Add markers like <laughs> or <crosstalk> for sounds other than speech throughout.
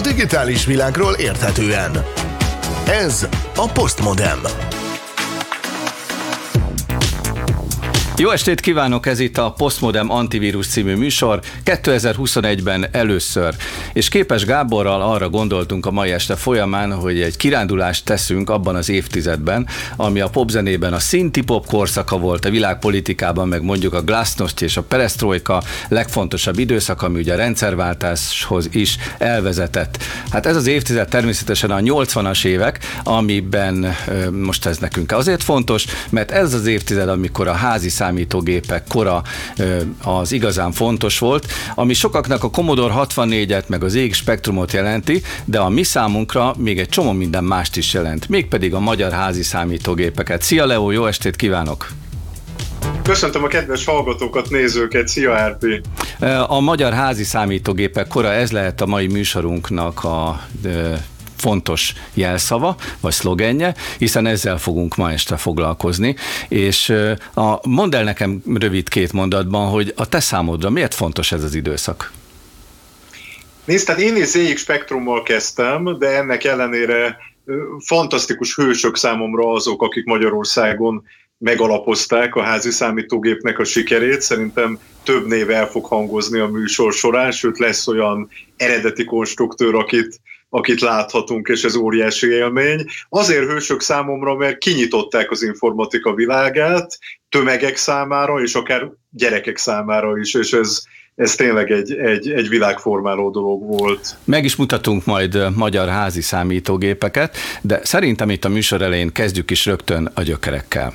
digitális világról érthetően. Ez a Postmodem. Jó estét kívánok, ez itt a Postmodem Antivírus című műsor 2021-ben először. És Képes Gáborral arra gondoltunk a mai este folyamán, hogy egy kirándulást teszünk abban az évtizedben, ami a popzenében a szinti pop korszaka volt, a világpolitikában meg mondjuk a glasnost és a perestroika legfontosabb időszak, ami ugye a rendszerváltáshoz is elvezetett. Hát ez az évtized természetesen a 80-as évek, amiben most ez nekünk azért fontos, mert ez az évtized, amikor a házi számítógépek kora az igazán fontos volt, ami sokaknak a Commodore 64-et meg az ég spektrumot jelenti, de a mi számunkra még egy csomó minden mást is jelent, mégpedig a magyar házi számítógépeket. Szia Leo, jó estét kívánok! Köszöntöm a kedves hallgatókat, nézőket, szia RP! A magyar házi számítógépek kora, ez lehet a mai műsorunknak a fontos jelszava, vagy szlogenje, hiszen ezzel fogunk ma este foglalkozni, és a, mondd el nekem rövid két mondatban, hogy a te számodra miért fontos ez az időszak? Nézd, tehát én is ZX Spektrummal kezdtem, de ennek ellenére fantasztikus hősök számomra azok, akik Magyarországon megalapozták a házi számítógépnek a sikerét. Szerintem több név el fog hangozni a műsor során, sőt lesz olyan eredeti konstruktőr, akit akit láthatunk, és ez óriási élmény. Azért hősök számomra, mert kinyitották az informatika világát tömegek számára, és akár gyerekek számára is, és ez, ez tényleg egy, egy, egy világformáló dolog volt. Meg is mutatunk majd magyar házi számítógépeket, de szerintem itt a műsor elején kezdjük is rögtön a gyökerekkel.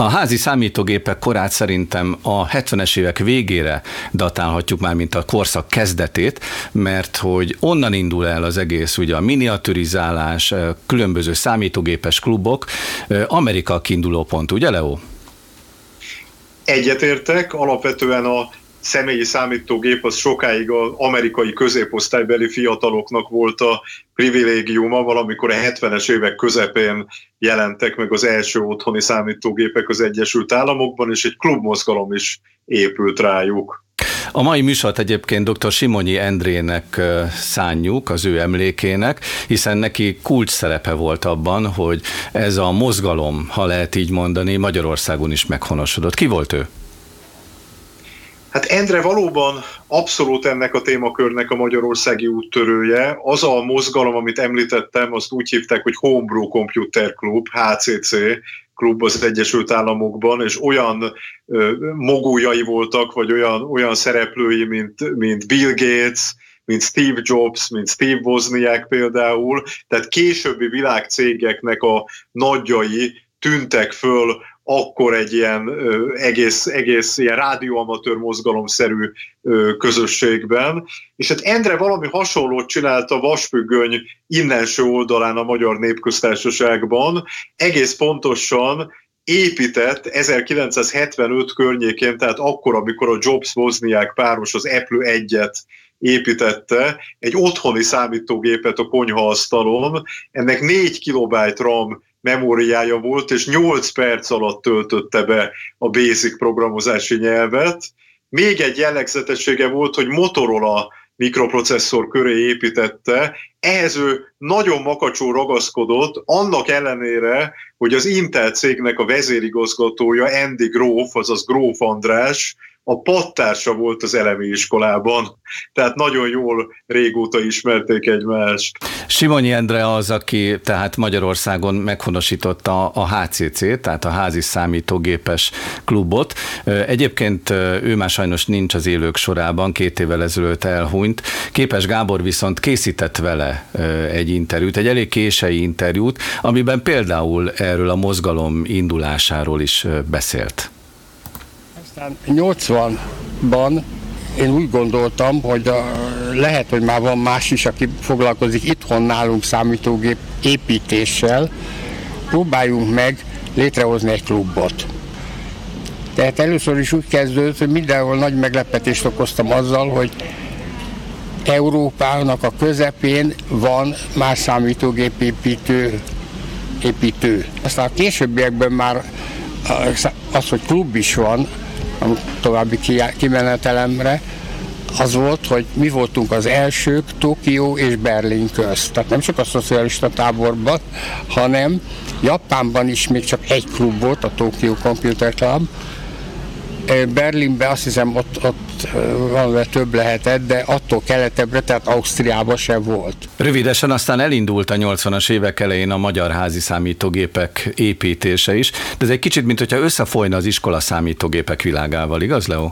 A házi számítógépek korát szerintem a 70-es évek végére datálhatjuk már, mint a korszak kezdetét, mert hogy onnan indul el az egész, ugye a miniaturizálás, különböző számítógépes klubok, Amerika kiinduló pont, ugye Leo? Egyetértek, alapvetően a személyi számítógép az sokáig az amerikai középosztálybeli fiataloknak volt a privilégiuma, valamikor a 70-es évek közepén jelentek meg az első otthoni számítógépek az Egyesült Államokban, és egy klubmozgalom is épült rájuk. A mai műsort egyébként dr. Simonyi Endrének szánjuk, az ő emlékének, hiszen neki kulcs szerepe volt abban, hogy ez a mozgalom, ha lehet így mondani, Magyarországon is meghonosodott. Ki volt ő? Hát Endre valóban abszolút ennek a témakörnek a magyarországi úttörője. Az a mozgalom, amit említettem, azt úgy hívták, hogy Homebrew Computer Club, HCC klub az Egyesült Államokban, és olyan ö, mogójai voltak, vagy olyan, olyan szereplői, mint, mint Bill Gates, mint Steve Jobs, mint Steve Wozniak például, tehát későbbi világcégeknek a nagyjai tűntek föl akkor egy ilyen ö, egész, egész ilyen rádióamatőr mozgalomszerű ö, közösségben. És hát Endre valami hasonlót csinált a Vasfüggöny innenső oldalán a Magyar Népköztársaságban, egész pontosan épített 1975 környékén, tehát akkor, amikor a Jobs Wozniak páros az Apple 1-et építette, egy otthoni számítógépet a konyhaasztalon, ennek 4 kilobájt RAM memóriája volt, és 8 perc alatt töltötte be a basic programozási nyelvet. Még egy jellegzetessége volt, hogy Motorola mikroprocesszor köré építette, ehhez ő nagyon makacsó ragaszkodott, annak ellenére, hogy az Intel cégnek a vezérigazgatója Andy Gróf, azaz Gróf András, a pattársa volt az elemi iskolában, tehát nagyon jól régóta ismerték egymást. Simonyi Endre az, aki tehát Magyarországon meghonosította a HCC, tehát a házi számítógépes klubot. Egyébként ő már sajnos nincs az élők sorában, két évvel ezelőtt elhunyt. Képes Gábor viszont készített vele egy interjút, egy elég kései interjút, amiben például erről a mozgalom indulásáról is beszélt. Aztán 80-ban én úgy gondoltam, hogy lehet, hogy már van más is, aki foglalkozik itthon nálunk számítógép építéssel, próbáljunk meg létrehozni egy klubot. Tehát először is úgy kezdődött, hogy mindenhol nagy meglepetést okoztam azzal, hogy Európának a közepén van más számítógép építő, építő. Aztán a későbbiekben már az, hogy klub is van, a további kimenetelemre, az volt, hogy mi voltunk az elsők Tokió és Berlin közt. Tehát nem csak a szocialista táborban, hanem Japánban is még csak egy klub volt, a Tokyo Computer Club, Berlinbe azt hiszem ott, ott valamivel több lehetett, de attól keletebbre, tehát Ausztriában sem volt. Rövidesen aztán elindult a 80-as évek elején a magyar házi számítógépek építése is, de ez egy kicsit, mint hogyha összefolyna az iskola számítógépek világával, igaz Leo?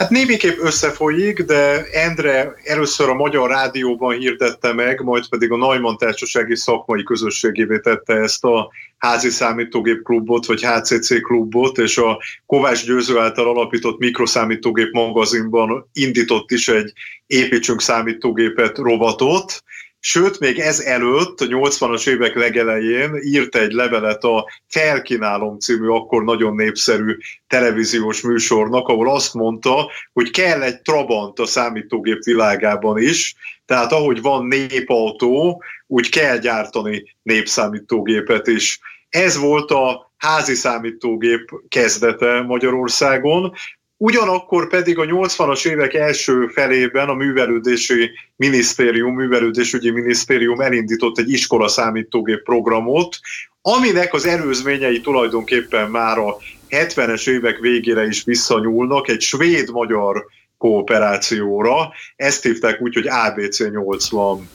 Hát némiképp összefolyik, de Endre először a Magyar Rádióban hirdette meg, majd pedig a Neumann Társasági Szakmai Közösségévé tette ezt a házi számítógép klubot, vagy HCC klubot, és a Kovács Győző által alapított mikroszámítógép magazinban indított is egy építsünk számítógépet rovatot, Sőt, még ez előtt, a 80-as évek legelején írt egy levelet a Felkínálom című akkor nagyon népszerű televíziós műsornak, ahol azt mondta, hogy kell egy Trabant a számítógép világában is, tehát ahogy van népautó, úgy kell gyártani népszámítógépet is. Ez volt a házi számítógép kezdete Magyarországon, Ugyanakkor pedig a 80-as évek első felében a művelődési minisztérium, művelődésügyi minisztérium elindított egy iskola számítógép programot, aminek az előzményei tulajdonképpen már a 70-es évek végére is visszanyúlnak egy svéd-magyar kooperációra. Ezt hívták úgy, hogy ABC 80.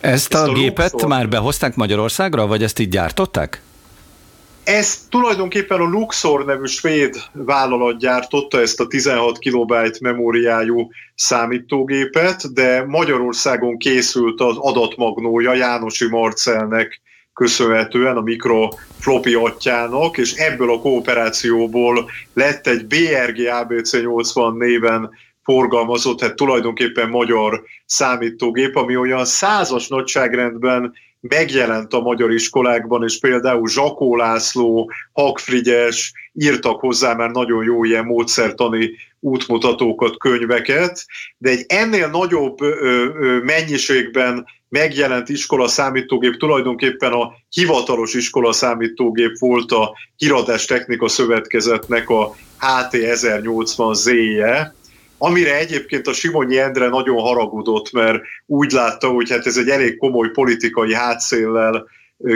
Ezt a, ezt a gépet Luxor... már behozták Magyarországra, vagy ezt így gyártották? Ez tulajdonképpen a Luxor nevű svéd vállalat gyártotta ezt a 16 kilobájt memóriájú számítógépet, de Magyarországon készült az adatmagnója Jánosi Marcelnek köszönhetően a mikrofloppy atyának, és ebből a kooperációból lett egy BRG ABC 80 néven forgalmazott, hát tulajdonképpen magyar számítógép, ami olyan százas nagyságrendben megjelent a magyar iskolákban, és például Zsakó László, Hakfrigyes írtak hozzá már nagyon jó ilyen módszertani útmutatókat, könyveket, de egy ennél nagyobb mennyiségben megjelent iskola számítógép tulajdonképpen a hivatalos iskola számítógép volt a Híradás Technika Szövetkezetnek a HT 1080 Z-je, amire egyébként a Simonyi Endre nagyon haragudott, mert úgy látta, hogy hát ez egy elég komoly politikai hátszéllel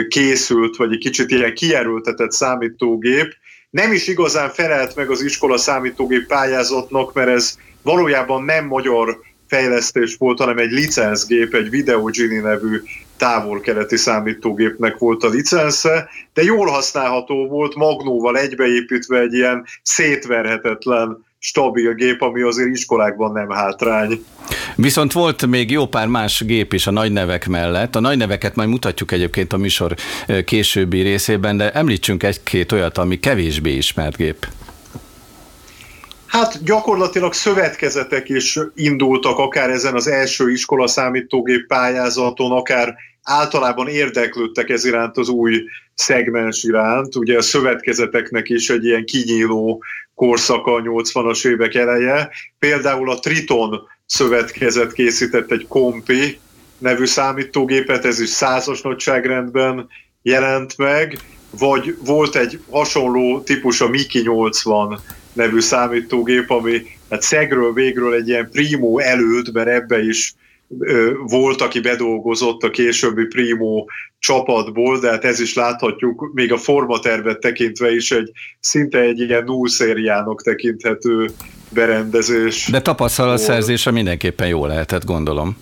készült, vagy egy kicsit ilyen kierőltetett számítógép, nem is igazán felelt meg az iskola számítógép pályázatnak, mert ez valójában nem magyar fejlesztés volt, hanem egy licenszgép, egy Video Gini nevű távol-keleti számítógépnek volt a licensze, de jól használható volt, magnóval egybeépítve egy ilyen szétverhetetlen stabil gép, ami azért iskolákban nem hátrány. Viszont volt még jó pár más gép is a nagy nevek mellett. A nagy neveket majd mutatjuk egyébként a műsor későbbi részében, de említsünk egy-két olyat, ami kevésbé ismert gép. Hát gyakorlatilag szövetkezetek is indultak akár ezen az első iskola számítógép pályázaton, akár általában érdeklődtek ez iránt az új szegmens iránt. Ugye a szövetkezeteknek is egy ilyen kinyíló korszaka a 80-as évek eleje. Például a Triton szövetkezet készített egy Kompi nevű számítógépet, ez is százas nagyságrendben jelent meg, vagy volt egy hasonló típus a Miki 80 nevű számítógép, ami hát szegről végről egy ilyen primo előtt, mert ebbe is volt, aki bedolgozott a későbbi Primo csapatból, de hát ez is láthatjuk, még a formatervet tekintve is egy szinte egy ilyen null szériának tekinthető berendezés. De tapasztalatszerzése mindenképpen jó lehetett, gondolom.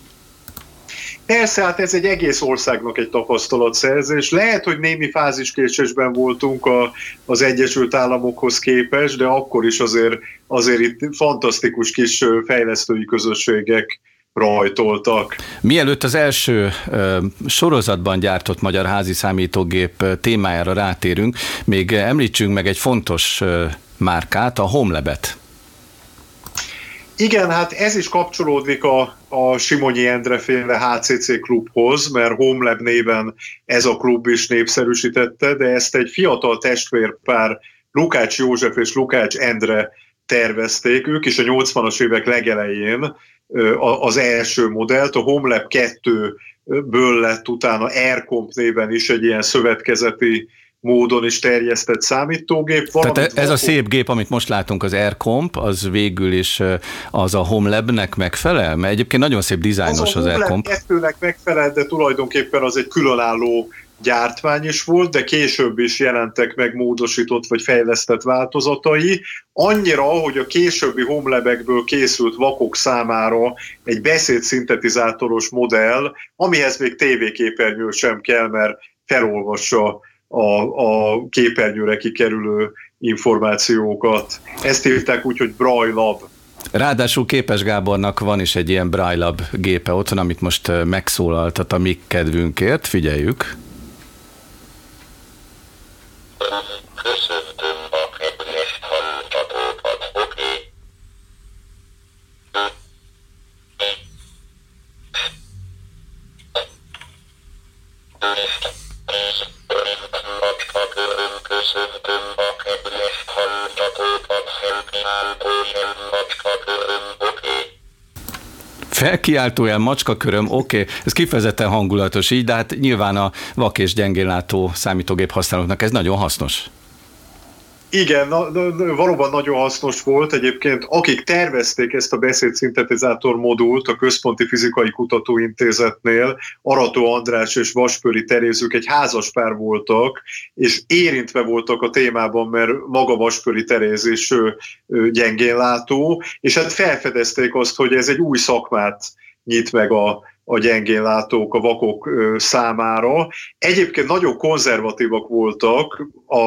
Persze, hát ez egy egész országnak egy tapasztalatszerzés. Lehet, hogy némi fáziskésésben voltunk a, az Egyesült Államokhoz képest, de akkor is azért, azért itt fantasztikus kis fejlesztői közösségek rajtoltak. Mielőtt az első ö, sorozatban gyártott magyar házi számítógép témájára rátérünk, még említsünk meg egy fontos ö, márkát, a Homelabet. Igen, hát ez is kapcsolódik a, a Simonyi Endre féle HCC klubhoz, mert Homelab néven ez a klub is népszerűsítette, de ezt egy fiatal testvérpár, Lukács József és Lukács Endre tervezték, ők is a 80-as évek legelején az első modellt, a HomeLab 2-ből lett utána AirComp néven is egy ilyen szövetkezeti módon is terjesztett számítógép. Tehát ez a szép gép, amit most látunk, az AirComp, az végül is az a HomeLab-nek megfelel? Mert egyébként nagyon szép dizájnos az, az AirComp. Az a megfelel, de tulajdonképpen az egy különálló gyártmány is volt, de később is jelentek meg módosított vagy fejlesztett változatai. Annyira, hogy a későbbi homlebekből készült vakok számára egy beszédszintetizátoros modell, amihez még tévéképernyő sem kell, mert felolvassa a, a képernyőre kikerülő információkat. Ezt írták úgy, hogy Braille Lab. Ráadásul Képes Gábornak van is egy ilyen Braille Lab gépe otthon, amit most megszólaltat a mi kedvünkért. Figyeljük. Köszöntöm a kedves hallgatókat, oké? Köszöntöm a kedves hallgatókat, felkiáltójel macska köröm, oké? Felkiáltójel macska köröm, oké, okay. ez kifejezetten hangulatos így, de hát nyilván a vak és gyengénlátó számítógép használóknak ez nagyon hasznos. Igen, na, na, valóban nagyon hasznos volt. Egyébként akik tervezték ezt a beszédszintetizátor modult a Központi Fizikai Kutatóintézetnél, Arató András és Vaspöri Terézők egy házaspár voltak, és érintve voltak a témában, mert maga Vaspöri Teréz is gyengén látó, és hát felfedezték azt, hogy ez egy új szakmát nyit meg a, a gyengén látók, a vakok számára. Egyébként nagyon konzervatívak voltak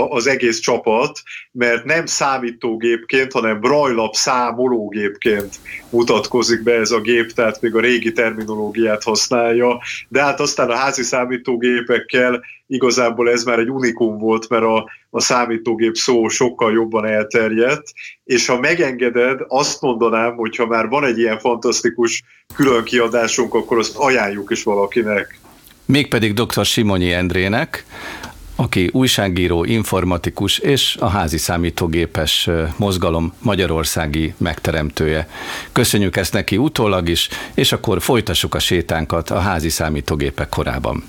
az egész csapat, mert nem számítógépként, hanem brajlap számológépként mutatkozik be ez a gép, tehát még a régi terminológiát használja, de hát aztán a házi számítógépekkel igazából ez már egy unikum volt, mert a, a számítógép szó sokkal jobban elterjedt, és ha megengeded, azt mondanám, hogy ha már van egy ilyen fantasztikus külön kiadásunk, akkor azt ajánljuk is valakinek. Mégpedig dr. Simonyi Endrének, aki újságíró, informatikus és a házi számítógépes mozgalom magyarországi megteremtője. Köszönjük ezt neki utólag is, és akkor folytassuk a sétánkat a házi számítógépek korában.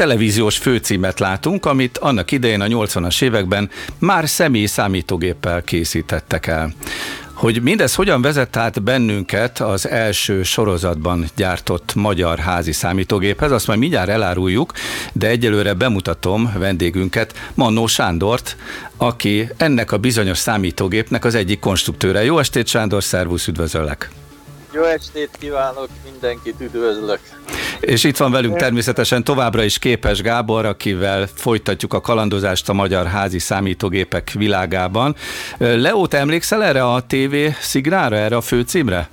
Televíziós főcímet látunk, amit annak idején a 80-as években már személy számítógéppel készítettek el. Hogy mindez hogyan vezet át bennünket az első sorozatban gyártott magyar házi számítógéphez, azt majd mindjárt eláruljuk, de egyelőre bemutatom vendégünket, Mannó Sándort, aki ennek a bizonyos számítógépnek az egyik konstruktőre. Jó estét, Sándor, szervusz, üdvözöllek! Jó estét kívánok, mindenkit üdvözlök! És itt van velünk természetesen továbbra is Képes Gábor, akivel folytatjuk a kalandozást a magyar házi számítógépek világában. Te emlékszel erre a TV szignára, erre a főcímre?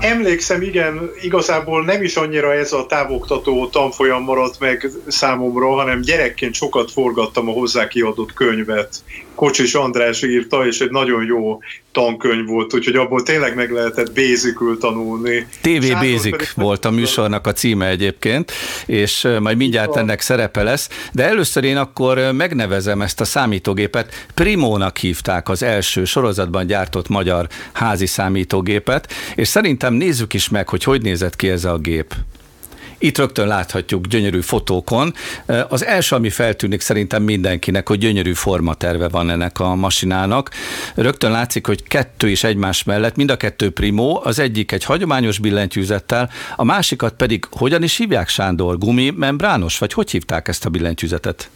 Emlékszem, igen, igazából nem is annyira ez a távoktató tanfolyam maradt meg számomra, hanem gyerekként sokat forgattam a hozzá kiadott könyvet. Kocsis András írta, és egy nagyon jó tankönyv volt, úgyhogy abból tényleg meg lehetett basicül tanulni. TV Sándor Basic volt a műsornak a címe egyébként, és majd mindjárt ennek szerepe lesz, de először én akkor megnevezem ezt a számítógépet. Primónak hívták az első sorozatban gyártott magyar házi számítógépet, és szerintem nézzük is meg, hogy hogy nézett ki ez a gép. Itt rögtön láthatjuk gyönyörű fotókon. Az első, ami feltűnik szerintem mindenkinek, hogy gyönyörű formaterve van ennek a masinának. Rögtön látszik, hogy kettő is egymás mellett, mind a kettő primó, az egyik egy hagyományos billentyűzettel, a másikat pedig hogyan is hívják, Sándor? Gumi membrános, vagy hogy hívták ezt a billentyűzetet?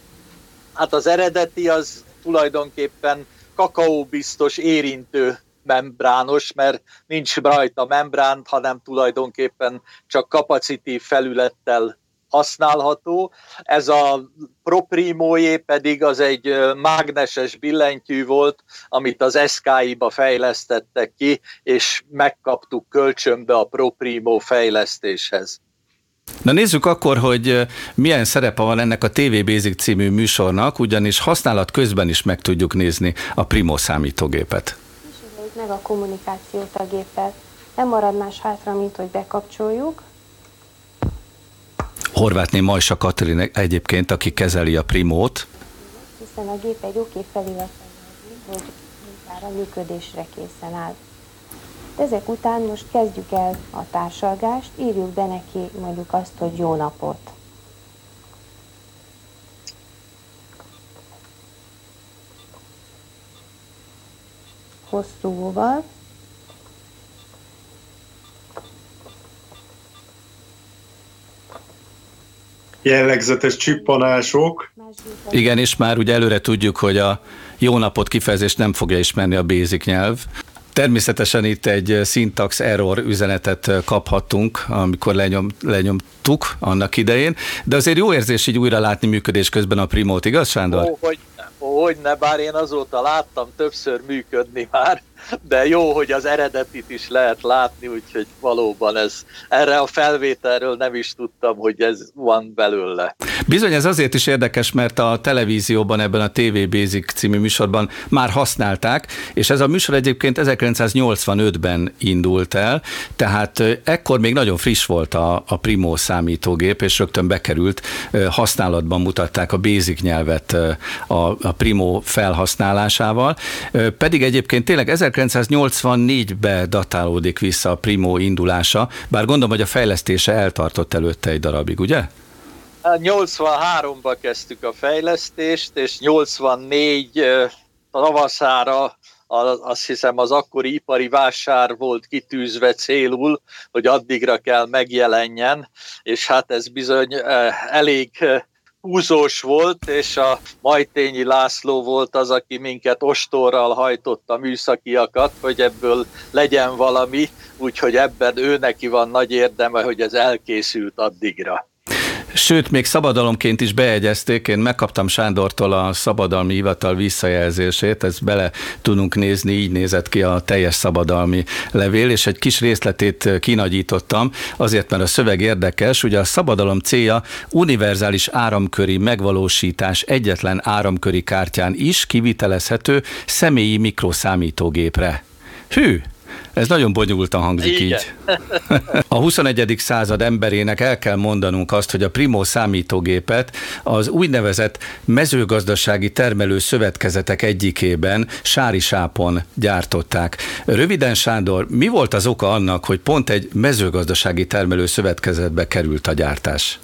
Hát az eredeti az tulajdonképpen kakaóbiztos érintő membrános, mert nincs rajta membrán, hanem tulajdonképpen csak kapacitív felülettel használható. Ez a Proprimójé pedig az egy mágneses billentyű volt, amit az SKI-ba fejlesztettek ki, és megkaptuk kölcsönbe a Proprimo fejlesztéshez. Na nézzük akkor, hogy milyen szerepe van ennek a TV Basic című műsornak, ugyanis használat közben is meg tudjuk nézni a Primo számítógépet meg a kommunikációt a géppel. Nem marad más hátra, mint hogy bekapcsoljuk. Horvátné Majsa Katalin egyébként, aki kezeli a Primót. Hiszen a gép egy oké felirat, hogy már a működésre készen áll. Ezek után most kezdjük el a társalgást, írjuk be neki mondjuk azt, hogy jó napot. Hosszú óval. jellegzetes csippanások. Igen, és már ugye előre tudjuk, hogy a jó napot kifejezést nem fogja ismerni a basic nyelv. Természetesen itt egy syntax error üzenetet kaphattunk, amikor lenyom, lenyomtuk annak idején, de azért jó érzés így újra látni működés közben a Primót, igaz Sándor? Ó, hogy, hogy ne, bár én azóta láttam többször működni már, de jó, hogy az eredetit is lehet látni, úgyhogy valóban ez, erre a felvételről nem is tudtam, hogy ez van belőle. Bizony ez azért is érdekes, mert a televízióban, ebben a TV Basic című műsorban már használták, és ez a műsor egyébként 1985-ben indult el, tehát ekkor még nagyon friss volt a, a Primo számítógép, és rögtön bekerült, használatban mutatták a Basic nyelvet a, a Primo felhasználásával, pedig egyébként tényleg 1984-be datálódik vissza a Primo indulása, bár gondolom, hogy a fejlesztése eltartott előtte egy darabig, ugye? 83-ba kezdtük a fejlesztést, és 84 tavaszára azt hiszem az akkori ipari vásár volt kitűzve célul, hogy addigra kell megjelenjen, és hát ez bizony elég húzós volt, és a Majtényi László volt az, aki minket ostorral hajtott a műszakiakat, hogy ebből legyen valami, úgyhogy ebben ő neki van nagy érdeme, hogy ez elkészült addigra. Sőt, még szabadalomként is beegyezték, én megkaptam Sándortól a szabadalmi hivatal visszajelzését, ezt bele tudunk nézni, így nézett ki a teljes szabadalmi levél, és egy kis részletét kinagyítottam, azért, mert a szöveg érdekes, ugye a szabadalom célja univerzális áramköri megvalósítás egyetlen áramköri kártyán is kivitelezhető személyi mikroszámítógépre. Hű, ez nagyon bonyolultan hangzik Igen. így. A 21. század emberének el kell mondanunk azt, hogy a Primo számítógépet az úgynevezett mezőgazdasági termelő szövetkezetek egyikében Sári Sápon gyártották. Röviden Sándor, mi volt az oka annak, hogy pont egy mezőgazdasági termelő szövetkezetbe került a gyártás?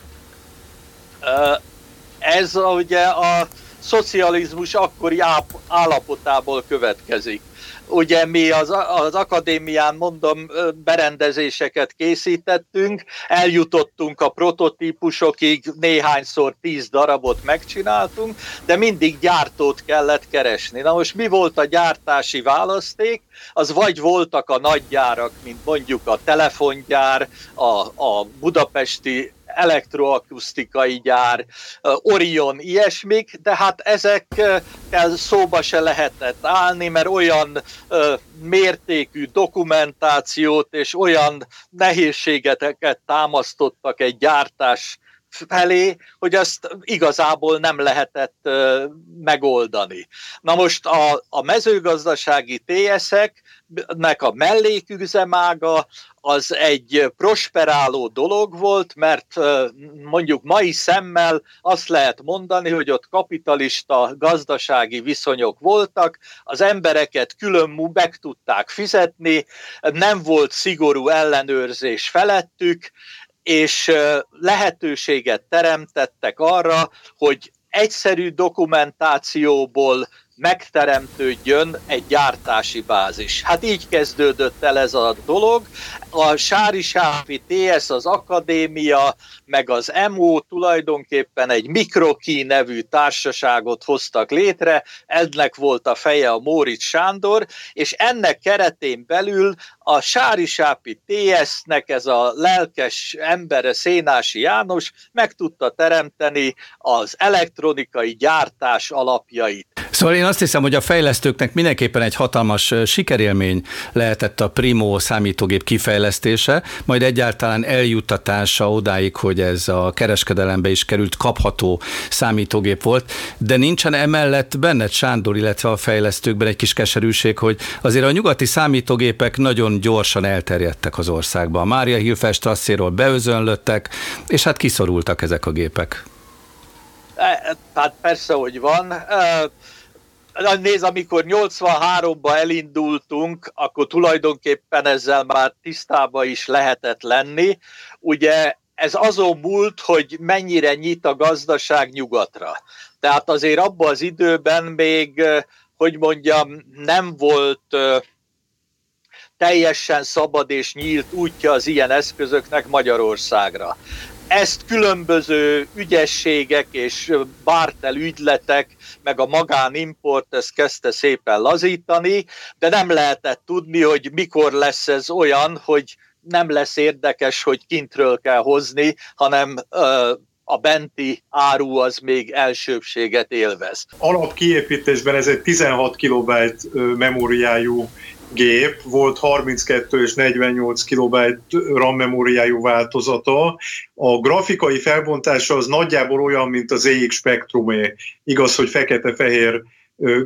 Ez ugye a szocializmus akkori állapotából következik ugye mi az, az akadémián, mondom, berendezéseket készítettünk, eljutottunk a prototípusokig, néhányszor tíz darabot megcsináltunk, de mindig gyártót kellett keresni. Na most mi volt a gyártási választék? Az vagy voltak a nagygyárak, mint mondjuk a telefongyár, a, a budapesti elektroakusztikai gyár, Orion, ilyesmik, de hát ezekkel szóba se lehetett állni, mert olyan mértékű dokumentációt és olyan nehézségeket támasztottak egy gyártás felé, hogy azt igazából nem lehetett megoldani. Na most a, a mezőgazdasági TS-ek nek a melléküzemága az egy prosperáló dolog volt, mert mondjuk mai szemmel azt lehet mondani, hogy ott kapitalista gazdasági viszonyok voltak, az embereket külön meg tudták fizetni, nem volt szigorú ellenőrzés felettük, és lehetőséget teremtettek arra, hogy egyszerű dokumentációból megteremtődjön egy gyártási bázis. Hát így kezdődött el ez a dolog. A Sári Sáfi TS, az Akadémia, meg az MO tulajdonképpen egy Mikroki nevű társaságot hoztak létre, ennek volt a feje a Móricz Sándor, és ennek keretén belül a Sári Sápi TS-nek ez a lelkes embere Szénási János meg tudta teremteni az elektronikai gyártás alapjait. Szóval én azt hiszem, hogy a fejlesztőknek mindenképpen egy hatalmas sikerélmény lehetett a Primo számítógép kifejlesztése, majd egyáltalán eljuttatása odáig, hogy ez a kereskedelembe is került kapható számítógép volt, de nincsen emellett benned Sándor, illetve a fejlesztőkben egy kis keserűség, hogy azért a nyugati számítógépek nagyon gyorsan elterjedtek az országban. Mária Hilfestrasszéról beözönlöttek, és hát kiszorultak ezek a gépek. E, hát persze, hogy van nézd, amikor 83-ba elindultunk, akkor tulajdonképpen ezzel már tisztába is lehetett lenni. Ugye ez azon múlt, hogy mennyire nyit a gazdaság nyugatra. Tehát azért abban az időben még, hogy mondjam, nem volt teljesen szabad és nyílt útja az ilyen eszközöknek Magyarországra. Ezt különböző ügyességek és bártel ügyletek, meg a magánimport ezt kezdte szépen lazítani, de nem lehetett tudni, hogy mikor lesz ez olyan, hogy nem lesz érdekes, hogy kintről kell hozni, hanem a benti áru az még elsőbséget élvez. Alapkiépítésben ez egy 16 kilobájt memóriájú gép, volt 32 és 48 kilobájt RAM memóriájú változata. A grafikai felbontása az nagyjából olyan, mint az EX Spectrumé. Igaz, hogy fekete-fehér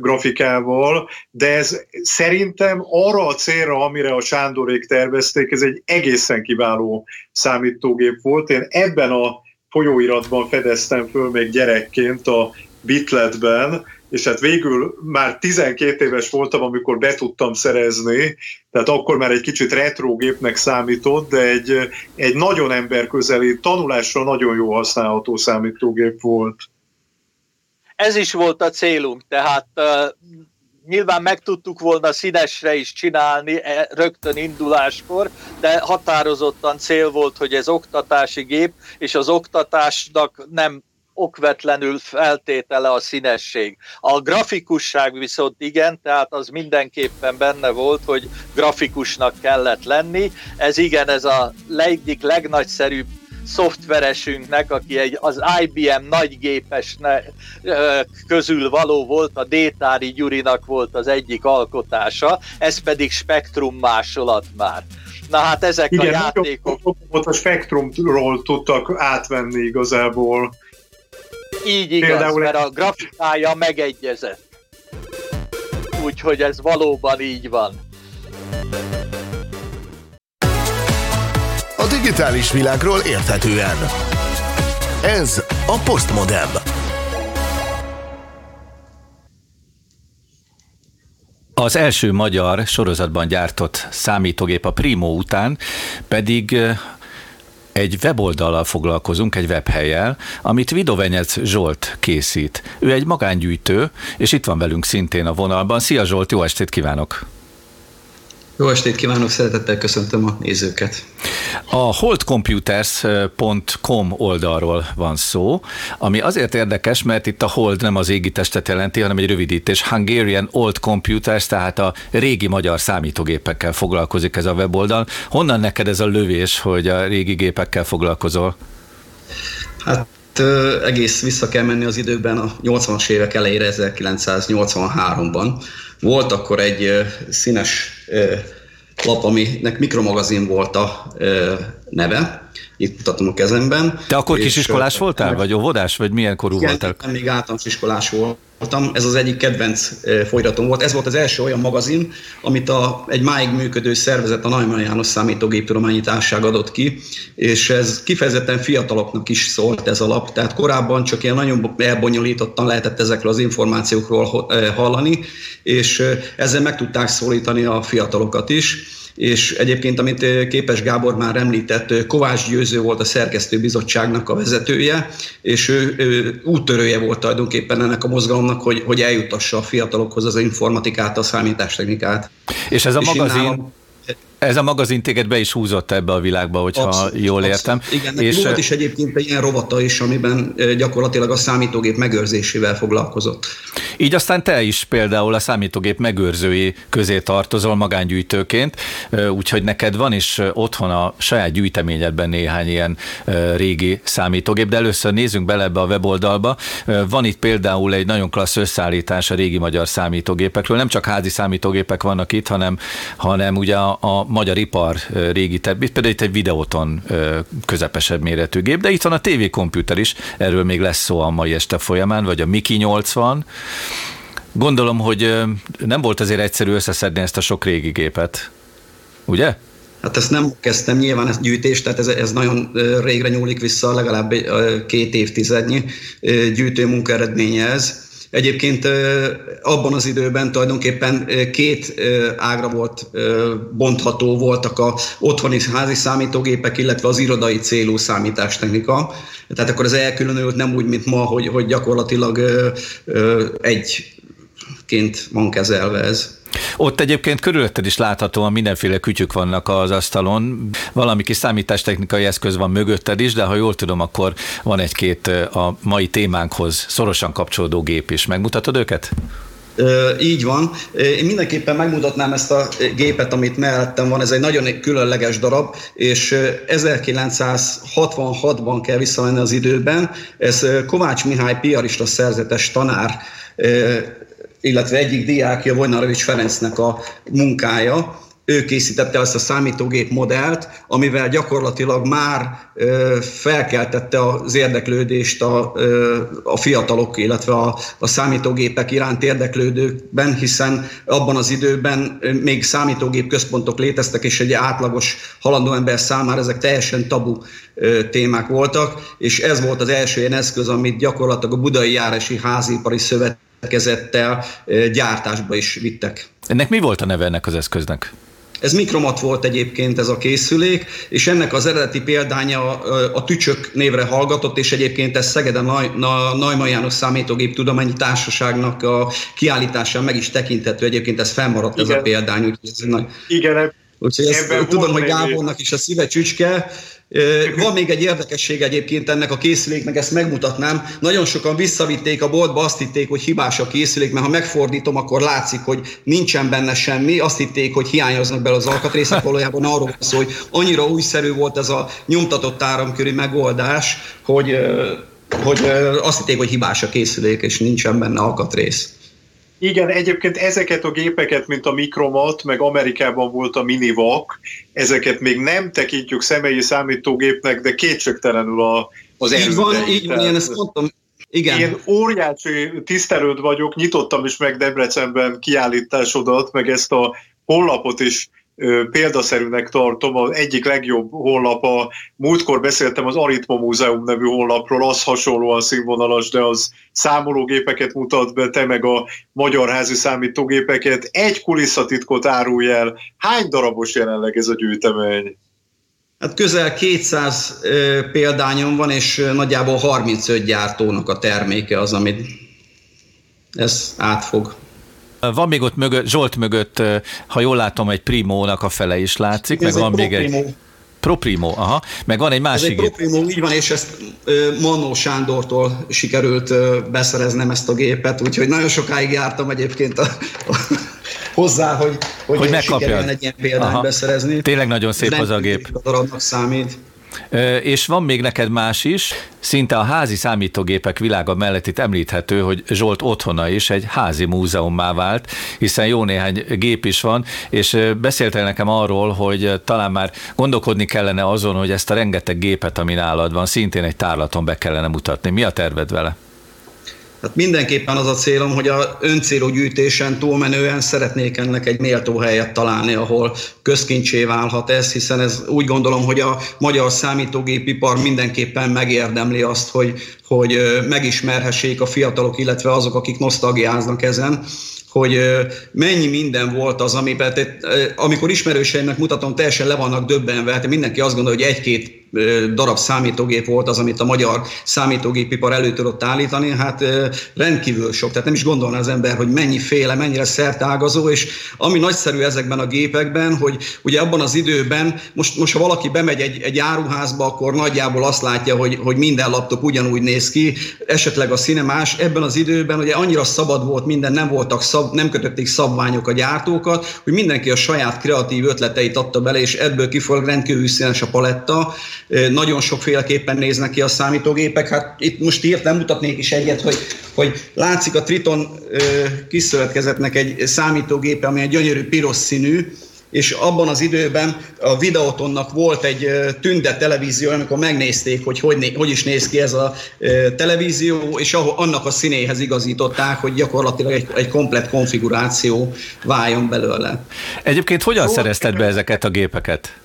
grafikával, de ez szerintem arra a célra, amire a Sándorék tervezték, ez egy egészen kiváló számítógép volt. Én ebben a folyóiratban fedeztem föl még gyerekként a Bitletben, és hát végül már 12 éves voltam, amikor be tudtam szerezni, tehát akkor már egy kicsit retrogépnek számított, de egy, egy nagyon emberközeli, tanulásra nagyon jó használható számítógép volt. Ez is volt a célunk, tehát nyilván meg tudtuk volna színesre is csinálni e, rögtön induláskor, de határozottan cél volt, hogy ez oktatási gép, és az oktatásnak nem okvetlenül feltétele a színesség. A grafikusság viszont igen, tehát az mindenképpen benne volt, hogy grafikusnak kellett lenni. Ez igen, ez a egyik legnagyszerűbb szoftveresünknek, aki egy, az IBM nagygépes közül való volt, a Détári Gyurinak volt az egyik alkotása, ez pedig spektrum másolat már. Na hát ezek Igen, a játékok... Igen, a spektrumról tudtak átvenni igazából. Így igaz, Például mert a grafikája megegyezett. Úgyhogy ez valóban így van. A digitális világról érthetően. Ez a Postmodem. Az első magyar sorozatban gyártott számítógép a Primo után pedig egy weboldallal foglalkozunk, egy webhelyel, amit Vidovenyec Zsolt készít. Ő egy magángyűjtő, és itt van velünk szintén a vonalban. Szia Zsolt, jó estét kívánok! Jó estét kívánok, szeretettel köszöntöm a nézőket. A holdcomputers.com oldalról van szó, ami azért érdekes, mert itt a hold nem az égi testet jelenti, hanem egy rövidítés. Hungarian Old Computers, tehát a régi magyar számítógépekkel foglalkozik ez a weboldal. Honnan neked ez a lövés, hogy a régi gépekkel foglalkozol? Hát egész vissza kell menni az időkben, a 80-as évek elejére, 1983-ban. Volt akkor egy színes lap, aminek mikromagazin volt a neve, itt mutatom a kezemben. Te akkor kisiskolás voltál, vagy óvodás, vagy milyen korú igen, voltál? Igen, még általános iskolás voltam. Ez az egyik kedvenc folytatom volt. Ez volt az első olyan magazin, amit a, egy máig működő szervezet, a Neumann János Számítógéptudományi Társaság adott ki, és ez kifejezetten fiataloknak is szólt ez a lap. Tehát korábban csak ilyen nagyon elbonyolítottan lehetett ezekről az információkról hallani, és ezzel meg tudták szólítani a fiatalokat is és egyébként, amit Képes Gábor már említett, Kovács Győző volt a szerkesztőbizottságnak a vezetője, és ő, ő úttörője volt tulajdonképpen ennek a mozgalomnak, hogy, hogy eljutassa a fiatalokhoz az informatikát, a számítástechnikát. És ez a és magazin... Nálam, ez a magazin téged be is húzott ebbe a világba, hogyha abszolút, jól értem. Abszolút. Igen, és volt is egyébként egy ilyen rovata is, amiben gyakorlatilag a számítógép megőrzésével foglalkozott. Így aztán te is például a számítógép megőrzői közé tartozol magángyűjtőként, úgyhogy neked van is otthon a saját gyűjteményedben néhány ilyen régi számítógép, de először nézzünk bele ebbe a weboldalba. Van itt például egy nagyon klassz összeállítás a régi magyar számítógépekről. Nem csak házi számítógépek vannak itt, hanem, hanem ugye a, a magyar ipar régi, például itt egy videóton közepesebb méretű gép, de itt van a TV komputer is, erről még lesz szó a mai este folyamán, vagy a Miki 80. Gondolom, hogy nem volt azért egyszerű összeszedni ezt a sok régi gépet, ugye? Hát ezt nem kezdtem, nyilván ez gyűjtés, tehát ez, ez nagyon régre nyúlik vissza, legalább két évtizednyi gyűjtő munka eredménye ez Egyébként abban az időben tulajdonképpen két ágra volt bontható, voltak a otthoni házi számítógépek, illetve az irodai célú számítástechnika. Tehát akkor az elkülönült nem úgy, mint ma, hogy, hogy gyakorlatilag egyként van kezelve ez. Ott egyébként körülötted is láthatóan mindenféle kütyük vannak az asztalon, valami kis számítástechnikai eszköz van mögötted is, de ha jól tudom, akkor van egy-két a mai témánkhoz szorosan kapcsolódó gép is. Megmutatod őket? így van. Én mindenképpen megmutatnám ezt a gépet, amit mellettem van. Ez egy nagyon különleges darab, és 1966-ban kell visszamenni az időben. Ez Kovács Mihály piarista szerzetes tanár illetve egyik diákja Vojnarovics Ferencnek a munkája, ő készítette azt a számítógép modellt, amivel gyakorlatilag már felkeltette az érdeklődést a, ö, a fiatalok, illetve a, a számítógépek iránt érdeklődőkben, hiszen abban az időben még számítógép központok léteztek, és egy átlagos halandó ember számára ezek teljesen tabu ö, témák voltak, és ez volt az első ilyen eszköz, amit gyakorlatilag a Budai Járási Házipari Szövet kezettel gyártásba is vittek. Ennek mi volt a neve ennek az eszköznek? Ez mikromat volt egyébként ez a készülék, és ennek az eredeti példánya a Tücsök névre hallgatott, és egyébként ez Szegeden a Neumann János Számítógép Tudományi Társaságnak a kiállításán meg is tekinthető, egyébként ez fennmaradt Igen. ez a példány. Úgyhogy ez nagy... Igen, Úgyhogy ezt tudom, hogy Gábornak is a szíve csücske, van még egy érdekesség egyébként ennek a készüléknek, ezt megmutatnám. Nagyon sokan visszavitték a boltba, azt hitték, hogy hibás a készülék, mert ha megfordítom, akkor látszik, hogy nincsen benne semmi. Azt hitték, hogy hiányoznak bele az alkatrészek, valójában arról van szó, hogy annyira újszerű volt ez a nyomtatott áramkörű megoldás, hogy, hogy azt hitték, hogy hibás a készülék, és nincsen benne alkatrész. Igen, egyébként ezeket a gépeket, mint a Micromat, meg Amerikában volt a Minivac, ezeket még nem tekintjük személyi számítógépnek, de kétségtelenül a, az erődeik. Így van, így van, én ezt mondtam. Igen. Én óriási tisztelőd vagyok, nyitottam is meg Debrecenben kiállításodat, meg ezt a honlapot is példaszerűnek tartom, az egyik legjobb honlap, a múltkor beszéltem az Aritma Múzeum nevű honlapról, az hasonlóan színvonalas, de az számológépeket mutat be, te meg a magyar házi számítógépeket. Egy kulisszatitkot árulj el. Hány darabos jelenleg ez a gyűjtemény? Hát közel 200 példányom van, és nagyjából 35 gyártónak a terméke az, amit ez átfog. Van még ott mögött, Zsolt mögött, ha jól látom, egy Primónak a fele is látszik, Ez meg van még egy... Proprimo, aha. Meg van egy másik. Ez egy Proprimo, így van, és ezt Manó Sándortól sikerült beszereznem ezt a gépet, úgyhogy nagyon sokáig jártam egyébként a, a, <laughs> hozzá, hogy, hogy, hogy sikerüljön egy ilyen példányt beszerezni. Tényleg nagyon szép az a gép. A darabnak számít. És van még neked más is, szinte a házi számítógépek világa mellett itt említhető, hogy Zsolt otthona is egy házi múzeummá vált, hiszen jó néhány gép is van, és beszéltél nekem arról, hogy talán már gondolkodni kellene azon, hogy ezt a rengeteg gépet, ami nálad van, szintén egy tárlaton be kellene mutatni. Mi a terved vele? Tehát mindenképpen az a célom, hogy a öncélú gyűjtésen túlmenően szeretnék ennek egy méltó helyet találni, ahol közkincsé válhat ez, hiszen ez úgy gondolom, hogy a magyar számítógépipar mindenképpen megérdemli azt, hogy, hogy megismerhessék a fiatalok, illetve azok, akik nosztalgiáznak ezen hogy mennyi minden volt az, amiben, amikor ismerőseimnek mutatom, teljesen le vannak döbbenve, hát mindenki azt gondolja, hogy egy-két darab számítógép volt az, amit a magyar számítógépipar elő tudott állítani, hát rendkívül sok. Tehát nem is gondolna az ember, hogy mennyi féle, mennyire szertágazó, és ami nagyszerű ezekben a gépekben, hogy ugye abban az időben, most, most ha valaki bemegy egy, egy áruházba, akkor nagyjából azt látja, hogy, hogy minden laptop ugyanúgy néz ki, esetleg a színe más. Ebben az időben ugye annyira szabad volt minden, nem voltak szab, nem kötötték szabványok a gyártókat, hogy mindenki a saját kreatív ötleteit adta bele, és ebből kifolyólag rendkívül színes a paletta, nagyon sokféleképpen néznek ki a számítógépek. Hát itt most írt, nem mutatnék is egyet, hogy, hogy látszik a Triton kiszövetkezetnek egy számítógépe, ami egy gyönyörű piros színű, és abban az időben a Videotonnak volt egy tünde televízió, amikor megnézték, hogy hogy, hogy is néz ki ez a televízió, és ahol, annak a színéhez igazították, hogy gyakorlatilag egy, egy komplet konfiguráció váljon belőle. Egyébként hogyan szerezted be ezeket a gépeket?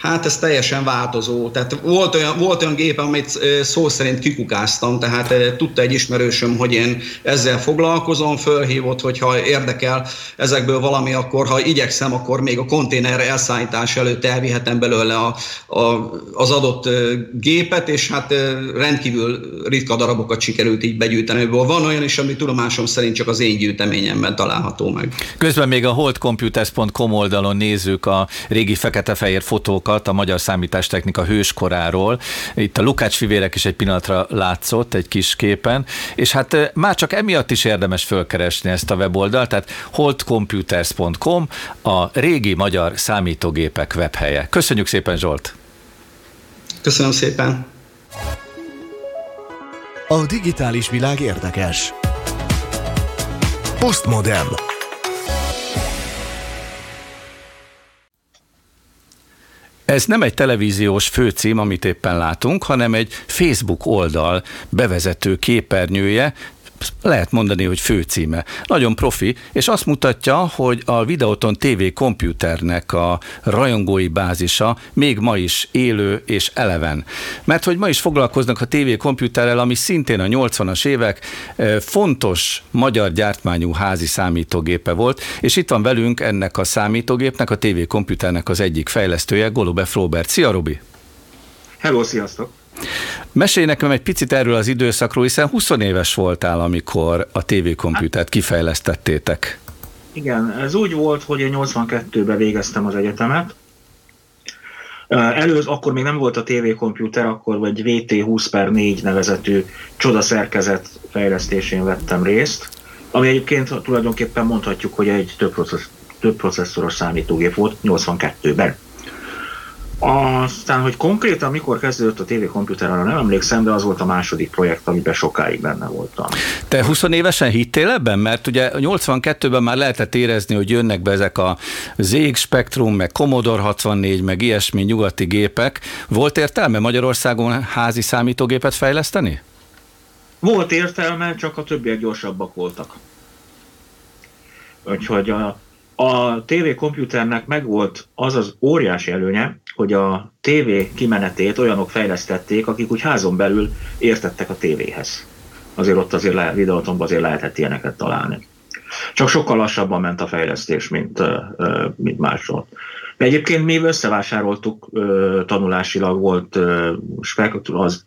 Hát ez teljesen változó. Tehát volt olyan, volt olyan gép, amit szó szerint kikukáztam, tehát tudta egy ismerősöm, hogy én ezzel foglalkozom, fölhívott, hogyha érdekel ezekből valami, akkor ha igyekszem, akkor még a konténer elszállítás előtt elvihetem belőle a, a, az adott gépet, és hát rendkívül ritka darabokat sikerült így begyűjteni. Van olyan is, ami tudomásom szerint csak az én gyűjteményemben található meg. Közben még a holdcomputers.com oldalon nézzük a régi fekete-fehér fotókat, adatokat a magyar számítástechnika hőskoráról. Itt a Lukács fivérek is egy pillanatra látszott egy kis képen, és hát már csak emiatt is érdemes fölkeresni ezt a weboldalt, tehát holdcomputers.com a régi magyar számítógépek webhelye. Köszönjük szépen Zsolt! Köszönöm szépen! A digitális világ érdekes. Postmodern. Ez nem egy televíziós főcím, amit éppen látunk, hanem egy Facebook oldal bevezető képernyője, lehet mondani, hogy főcíme. Nagyon profi, és azt mutatja, hogy a Videoton TV komputernek a rajongói bázisa még ma is élő és eleven. Mert hogy ma is foglalkoznak a TV komputerrel, ami szintén a 80-as évek fontos magyar gyártmányú házi számítógépe volt, és itt van velünk ennek a számítógépnek, a TV komputernek az egyik fejlesztője, Golubef Robert. Szia, Robi! Hello, sziasztok! Mesélj nekem egy picit erről az időszakról, hiszen 20 éves voltál, amikor a TV-komputert kifejlesztettétek. Igen, ez úgy volt, hogy én 82-ben végeztem az egyetemet. Előz, akkor még nem volt a TV komputer, akkor vagy VT20 per 4 nevezetű csodaszerkezet fejlesztésén vettem részt, ami egyébként tulajdonképpen mondhatjuk, hogy egy több, processz, több processzoros számítógép volt 82-ben. Aztán, hogy konkrétan mikor kezdődött a TV komputer, arra nem emlékszem, de az volt a második projekt, amiben sokáig benne voltam. Te 20 évesen hittél ebben? Mert ugye 82-ben már lehetett érezni, hogy jönnek be ezek a ZX Spectrum, meg Commodore 64, meg ilyesmi nyugati gépek. Volt értelme Magyarországon házi számítógépet fejleszteni? Volt értelme, csak a többiek gyorsabbak voltak. Úgyhogy a, a TV komputernek megvolt az az óriási előnye, hogy a TV kimenetét olyanok fejlesztették, akik úgy házon belül értettek a tévéhez. Azért ott azért le, videótomban azért lehetett ilyeneket találni. Csak sokkal lassabban ment a fejlesztés, mint, mint máshol. Egyébként mi összevásároltuk tanulásilag, volt az,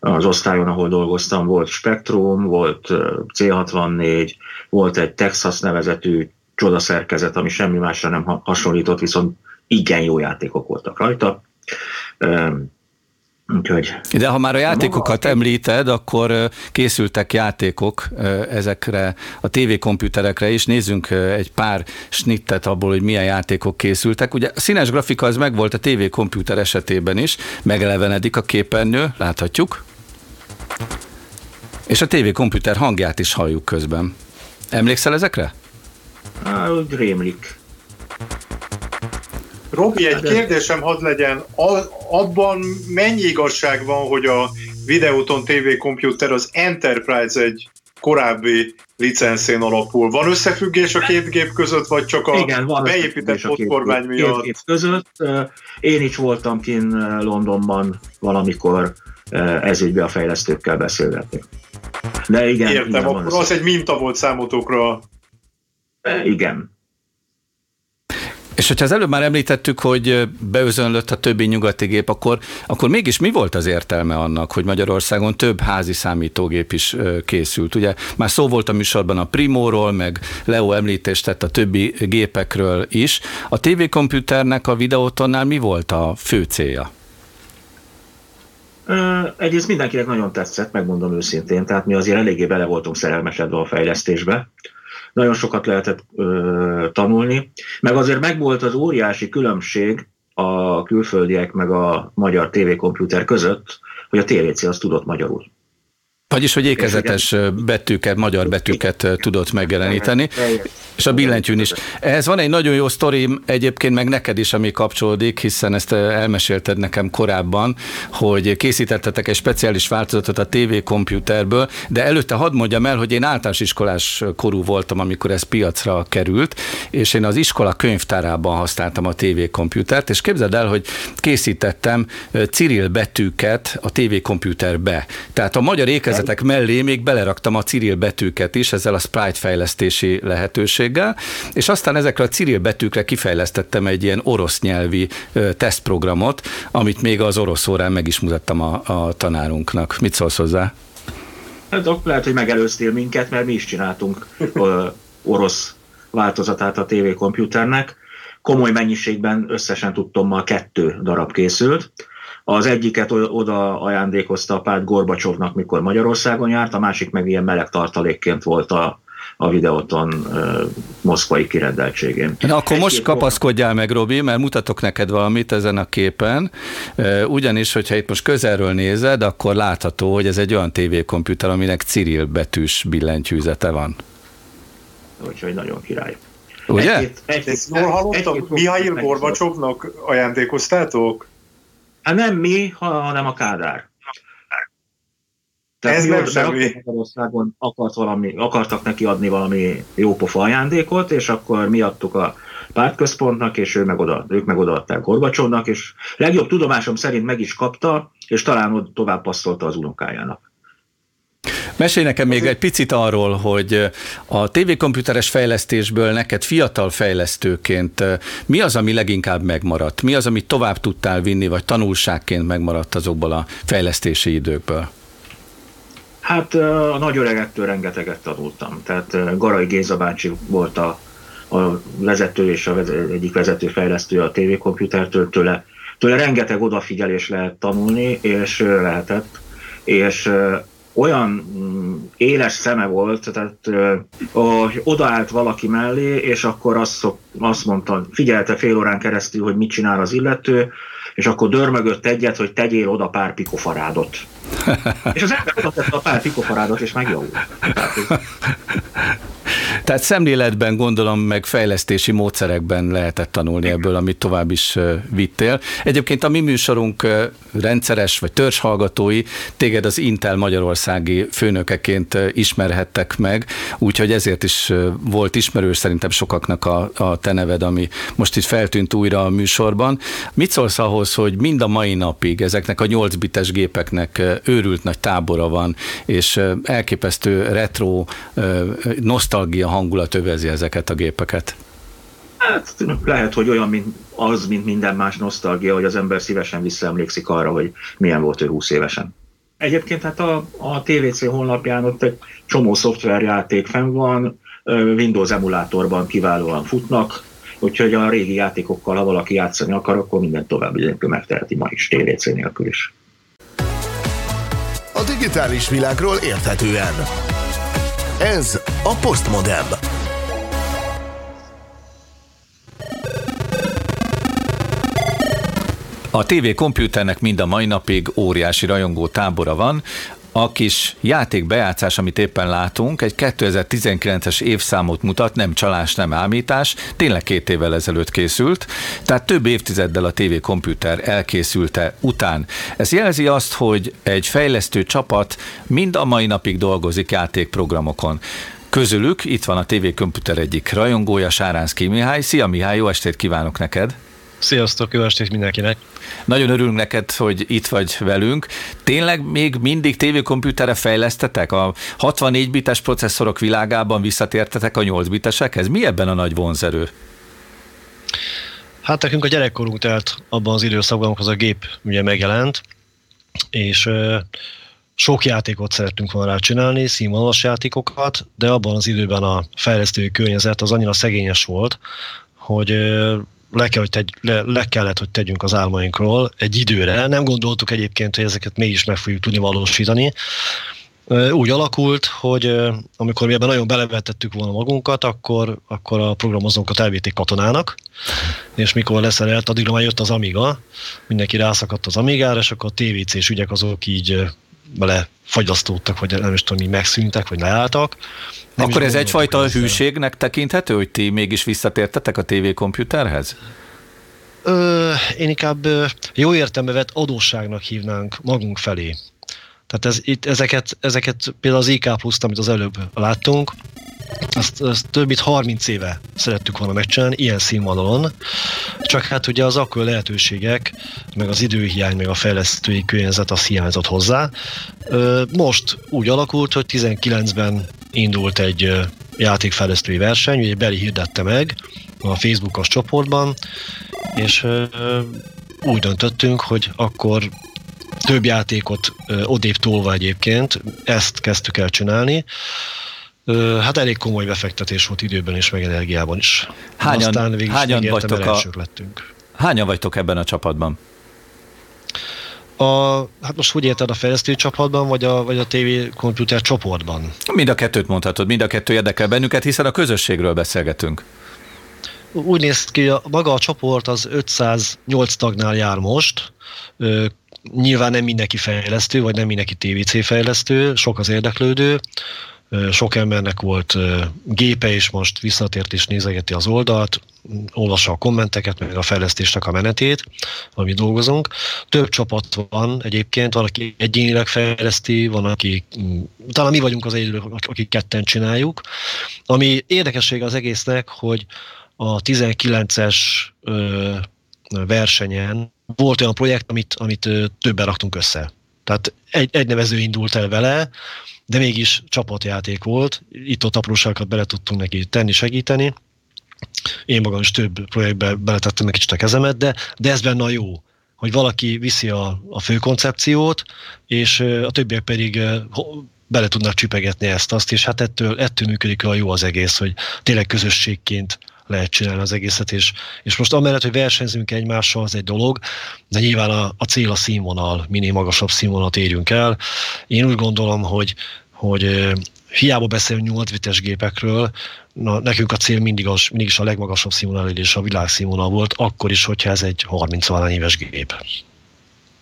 az osztályon, ahol dolgoztam, volt Spectrum, volt C64, volt egy Texas nevezetű csodaszerkezet, ami semmi másra nem hasonlított, viszont igen jó játékok voltak rajta. Úgyhogy. De ha már a játékokat említed, akkor készültek játékok ezekre a tévékomputerekre is. Nézzünk egy pár snittet abból, hogy milyen játékok készültek. Ugye a színes grafika az megvolt a tévékomputer esetében is, megelevenedik a képernyő, láthatjuk. És a tévékomputer hangját is halljuk közben. Emlékszel ezekre? Á, úgy rémlik. Robi, egy kérdésem hadd legyen. A, abban mennyi igazság van, hogy a Videoton TV komputer az Enterprise egy korábbi licenszén alapul. Van összefüggés a két gép között, vagy csak a Igen, van beépített potkormány miatt? Két gép között. Én is voltam kint Londonban valamikor ezügybe a fejlesztőkkel beszélgetni. De igen. Értem, igen, akkor az egy minta volt számotokra. Igen. És hogyha az előbb már említettük, hogy beözönlött a többi nyugati gép, akkor, akkor mégis mi volt az értelme annak, hogy Magyarországon több házi számítógép is készült? Ugye már szó volt a műsorban a Primóról, meg Leo említést tett a többi gépekről is. A TV komputernek a videótonnál mi volt a fő célja? Egyrészt mindenkinek nagyon tetszett, megmondom őszintén, tehát mi azért eléggé bele voltunk szerelmesedve a fejlesztésbe nagyon sokat lehetett ö, tanulni, meg azért megvolt az óriási különbség a külföldiek meg a magyar tévékomputer között, hogy a TVC az tudott magyarul. Vagyis, hogy ékezetes betűket, magyar betűket tudott megjeleníteni, és a billentyűn is. Ehhez van egy nagyon jó sztorim, egyébként meg neked is, ami kapcsolódik, hiszen ezt elmesélted nekem korábban, hogy készítettetek egy speciális változatot a TV komputerből, de előtte hadd mondjam el, hogy én általános iskolás korú voltam, amikor ez piacra került, és én az iskola könyvtárában használtam a TV komputert, és képzeld el, hogy készítettem Cyril betűket a TV komputerbe. Tehát a magyar ékezet fejezetek mellé még beleraktam a Cyril betűket is, ezzel a sprite fejlesztési lehetőséggel, és aztán ezekre a Cyril betűkre kifejlesztettem egy ilyen orosz nyelvi tesztprogramot, amit még az orosz órán meg is mutattam a, a tanárunknak. Mit szólsz hozzá? Hát lehet, hogy megelőztél minket, mert mi is csináltunk orosz változatát a TV. Komoly mennyiségben összesen tudtommal kettő darab készült. Az egyiket oda ajándékozta a párt Gorbacsovnak, mikor Magyarországon járt, a másik meg ilyen meleg tartalékként volt a, a videóton uh, moszkvai kirendeltségén. Na akkor Egy most kapaszkodjál meg, Robi, mert mutatok neked valamit ezen a képen. Ugyanis, hogyha itt most közelről nézed, akkor látható, hogy ez egy olyan tévékomputer, aminek Cyril betűs billentyűzete van. Úgyhogy nagyon király. Ugye? Egy-két, egy-két, jól hallottam, Mihail Gorbacsovnak ajándékoztátok? Hát nem mi, hanem a Kádár. Tehát Ez nem semmi. Magyarországon akart valami, akartak neki adni valami jópofa ajándékot, és akkor mi adtuk a pártközpontnak, és ő meg oda, ők meg odaadták Gorbacsovnak, és legjobb tudomásom szerint meg is kapta, és talán tovább passzolta az unokájának. Mesélj nekem még egy picit arról, hogy a tévékomputeres fejlesztésből neked fiatal fejlesztőként mi az, ami leginkább megmaradt? Mi az, amit tovább tudtál vinni, vagy tanulságként megmaradt azokból a fejlesztési időkből? Hát a nagy öregettől rengeteget tanultam. Tehát Garai Géza bácsi volt a, a vezető és a vezető, egyik vezető fejlesztő a tévékomputertől, tőle, tőle rengeteg odafigyelés lehet tanulni, és lehetett, és olyan mm, éles szeme volt, tehát hogy odaállt valaki mellé, és akkor azt, azt mondta, figyelte fél órán keresztül, hogy mit csinál az illető, és akkor dörmögött egyet, hogy tegyél oda pár pikofarádot. <laughs> és az ember oda tette a pár pikofarádot, és megjavult. <laughs> Tehát szemléletben gondolom, meg fejlesztési módszerekben lehetett tanulni ebből, amit tovább is vittél. Egyébként a mi műsorunk rendszeres vagy törzshallgatói téged az Intel magyarországi főnökeként ismerhettek meg, úgyhogy ezért is volt ismerős szerintem sokaknak a, a te neved, ami most itt feltűnt újra a műsorban. Mit szólsz ahhoz, hogy mind a mai napig ezeknek a 8 bites gépeknek őrült nagy tábora van, és elképesztő retro, nosztalgia hangulat övezi ezeket a gépeket? Hát lehet, hogy olyan, mint az, mint minden más nosztalgia, hogy az ember szívesen visszaemlékszik arra, hogy milyen volt ő 20 évesen. Egyébként hát a, a TVC honlapján ott egy csomó szoftverjáték fenn van, Windows emulátorban kiválóan futnak, úgyhogy a régi játékokkal, ha valaki játszani akar, akkor minden tovább egyébként megteheti ma is TVC nélkül is. A digitális világról érthetően. Ez a Postmodem. A TV komputernek mind a mai napig óriási rajongó tábora van, a kis játékbejátszás, amit éppen látunk, egy 2019-es évszámot mutat, nem csalás, nem ámítás, tényleg két évvel ezelőtt készült, tehát több évtizeddel a TV komputer elkészülte után. Ez jelzi azt, hogy egy fejlesztő csapat mind a mai napig dolgozik játékprogramokon. Közülük itt van a TV komputer egyik rajongója, Sáránszki Mihály. Szia Mihály, jó estét kívánok neked! Sziasztok, jó estét mindenkinek! Nagyon örülünk neked, hogy itt vagy velünk. Tényleg még mindig tévékomputerre fejlesztetek? A 64 bites processzorok világában visszatértetek a 8 bitesekhez? Mi ebben a nagy vonzerő? Hát nekünk a gyerekkorunk telt abban az időszakban, amikor az a gép ugye megjelent, és sok játékot szerettünk volna rá csinálni, színvonalas játékokat, de abban az időben a fejlesztői környezet az annyira szegényes volt, hogy le, kell, hogy tegy, le, le kellett, hogy tegyünk az álmainkról egy időre. Nem gondoltuk egyébként, hogy ezeket mégis meg fogjuk tudni valósítani. Úgy alakult, hogy amikor mi ebben nagyon belevetettük volna magunkat, akkor, akkor a programozókat elvitték katonának, és mikor leszerelt, addigra már jött az Amiga, mindenki rászakadt az Amigára, és akkor a TVC-s ügyek azok így bele fagyasztódtak, vagy nem is tudom, megszűntek, vagy leálltak. Nem Akkor ez egyfajta hűségnek tekinthető, hogy ti mégis visszatértetek a TV komputerhez? Ö, én inkább jó értelme vett adósságnak hívnánk magunk felé. Tehát ez, itt, ezeket, ezeket például az IK pluszt, amit az előbb láttunk, azt, azt több mint 30 éve szerettük volna megcsinálni, ilyen színvonalon, csak hát ugye az akkor lehetőségek, meg az időhiány, meg a fejlesztői környezet az hiányzott hozzá. Most úgy alakult, hogy 19-ben indult egy játékfejlesztői verseny, ugye Beli hirdette meg a Facebookos csoportban, és úgy döntöttünk, hogy akkor több játékot odébb tolva egyébként, ezt kezdtük el csinálni. Hát elég komoly befektetés volt időben és meg energiában is. Hányan, Aztán végig hányan vagytok a, lettünk. Hányan vagytok ebben a csapatban? A, hát most hogy érted a fejlesztő csapatban, vagy a, vagy a TV komputer csoportban? Mind a kettőt mondhatod, mind a kettő érdekel bennünket, hiszen a közösségről beszélgetünk. Úgy néz ki, a, maga a csoport az 508 tagnál jár most, nyilván nem mindenki fejlesztő, vagy nem mindenki TVC fejlesztő, sok az érdeklődő, sok embernek volt gépe, és most visszatért és nézegeti az oldalt, olvassa a kommenteket, meg a fejlesztésnek a menetét, ami dolgozunk. Több csapat van egyébként, van, aki egyénileg fejleszti, van, aki mm, talán mi vagyunk az egyedül, akik ketten csináljuk. Ami érdekesség az egésznek, hogy a 19-es versenyen volt olyan projekt, amit, amit többen raktunk össze. Tehát egy, egy nevező indult el vele, de mégis csapatjáték volt, itt-ott apróságokat bele tudtunk neki tenni, segíteni. Én magam is több projektbe beletettem egy kicsit a kezemet, de, de ez benne a jó, hogy valaki viszi a, a fő koncepciót, és a többiek pedig bele tudnak csipegetni ezt-azt, és hát ettől, ettől működik a jó az egész, hogy tényleg közösségként lehet csinálni az egészet, és, és most amellett, hogy versenyzünk egymással, az egy dolog, de nyilván a, a cél a színvonal, minél magasabb színvonalat érjünk el. Én úgy gondolom, hogy, hogy hiába beszélünk 8 vites gépekről, na, nekünk a cél mindig, az, mindig is a legmagasabb színvonal és a világszínvonal volt, akkor is, hogyha ez egy 30 éves gép.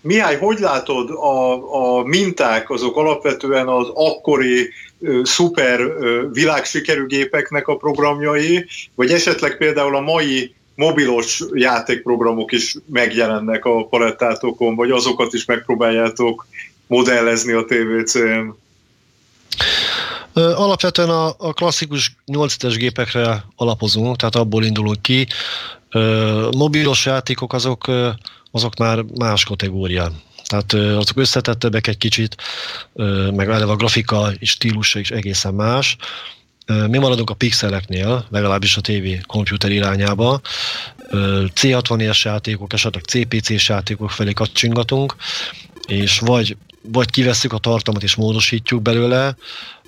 Mihály, hogy látod a, a minták, azok alapvetően az akkori szuper ö, világsikerű gépeknek a programjai, vagy esetleg például a mai mobilos játékprogramok is megjelennek a palettátokon, vagy azokat is megpróbáljátok modellezni a TVC-n? Alapvetően a, a klasszikus 8 gépekre alapozunk, tehát abból indulunk ki. Mobilos játékok azok, azok már más kategória. Tehát azok összetettebbek egy kicsit, meg eleve a grafika és stílusa is egészen más. Mi maradunk a pixeleknél, legalábbis a TV komputer irányába. C60-es játékok, esetleg CPC-s játékok felé kacsingatunk, és vagy vagy kivesszük a tartalmat és módosítjuk belőle,